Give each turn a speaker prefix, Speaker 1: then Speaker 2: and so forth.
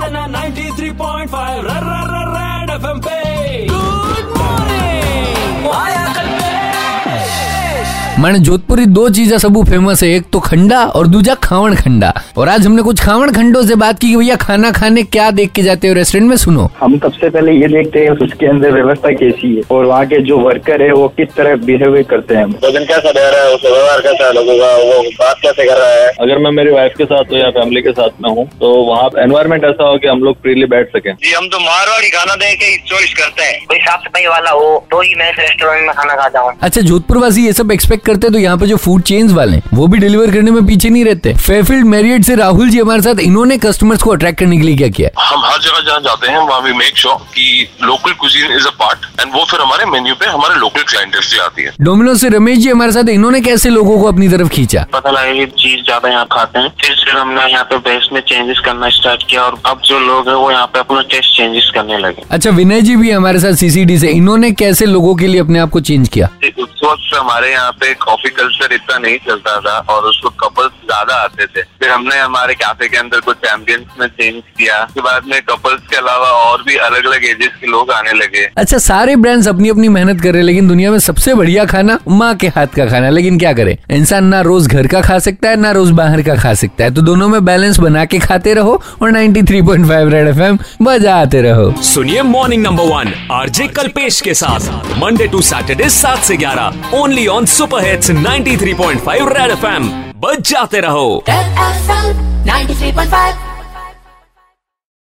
Speaker 1: सुनना 93.5 red red FM पे good
Speaker 2: माने जोधपुरी दो चीज़ें सबू फ़ेमस है एक तो खंडा और दूजा खावण खंडा। और आज हमने कुछ खावण खंडों से बात की भैया खाना खाने क्या देख के जाते हो रेस्टोरेंट में सुनो।
Speaker 3: हम सबसे पहले ये देखते हैं उसके अंदर व्यवस्था कैसी है और वहाँ के जो वर्कर है वो किस तरह बिहेव करते हैं।
Speaker 4: भोजन कैसा दे रहा है उसका व्यवहार कैसा लोगों का वो बात कैसे कर रहा है?
Speaker 5: अगर मैं मेरी वाइफ के साथ हूँ या फैमिली के साथ में हूँ तो वहाँ एनवायरमेंट ऐसा हो कि हम लोग फ्रीली बैठ सके।
Speaker 4: जी हम तो मारवाड़ी खाना दे के चॉइस करते हैं।
Speaker 6: कोई साफ़ सफ़ाई वाला हो तो ही मैं रेस्टोरेंट में खाना खाता हूँ
Speaker 2: अच्छा जोधपुर वासी ये सब एक्सपेक्ट करते हैं तो यहाँ पे जो फ़ूड चेन्स वाले हैं, वो भी डिलीवर करने में पीछे नहीं रहते। फेफिल्ड मेरियट से राहुल जी हमारे साथ इन्होंने कस्टमर्स को अट्रैक्ट करने के लिए क्या किया?
Speaker 7: हम हर जगह जहाँ जाते हैं वहाँ भी मेक श्योर कि local cuisine is a part and वो फिर हमारे मेन्यू पे हमारे लोकल क्लाइंटल से आती है।
Speaker 2: डोमिनोज से रमेश जी हमारे साथ इन्होंने कैसे लोगों को अपनी तरफ़ खींचा?
Speaker 8: पता लगा कि चीज़ ज़्यादा यहाँ खाते हैं। फिर फिर हमने यहाँ पे बेस में चेंजेस करना स्टार्ट किया और अब जो लोग है वो यहाँ पे अपना टेस्ट चेंजेस करने लगे।
Speaker 2: अच्छा विनय जी भी हमारे साथ सीसीडी से इन्होंने कैसे लोगों के लिए अपने आप को चेंज किया?
Speaker 7: उस वक्त हमारे यहाँ पे कॉफ़ी कल्चर इतना नहीं चलता था और उसको कपल्स ज़्यादा आते थे। फिर हमने हमारे कैफ़े के अंदर कुछ एम्बियंस में चेंज किया। उसके बाद में कपल्स के अलावा और भी अलग अलग एजेस के लोग आने लगे।
Speaker 2: अच्छा सारे ब्रांड्स अपनी अपनी मेहनत कर रहे लेकिन दुनिया में सबसे बढ़िया खाना माँ के हाथ का खाना। लेकिन क्या करे? इंसान ना रोज घर का खा सकता है ना रोज बाहर का खा सकता है। तो दोनों में बैलेंस बना के खाते रहो और 93.5 रेड एफएम बजाते रहो।
Speaker 1: सुनिए morning number one RJ Kalpesh के साथ। मंडे टू सैटरडे सात से ग्यारह। Only on super hits 93.5 red FM जाते रहो।
Speaker 9: Red FM 93.5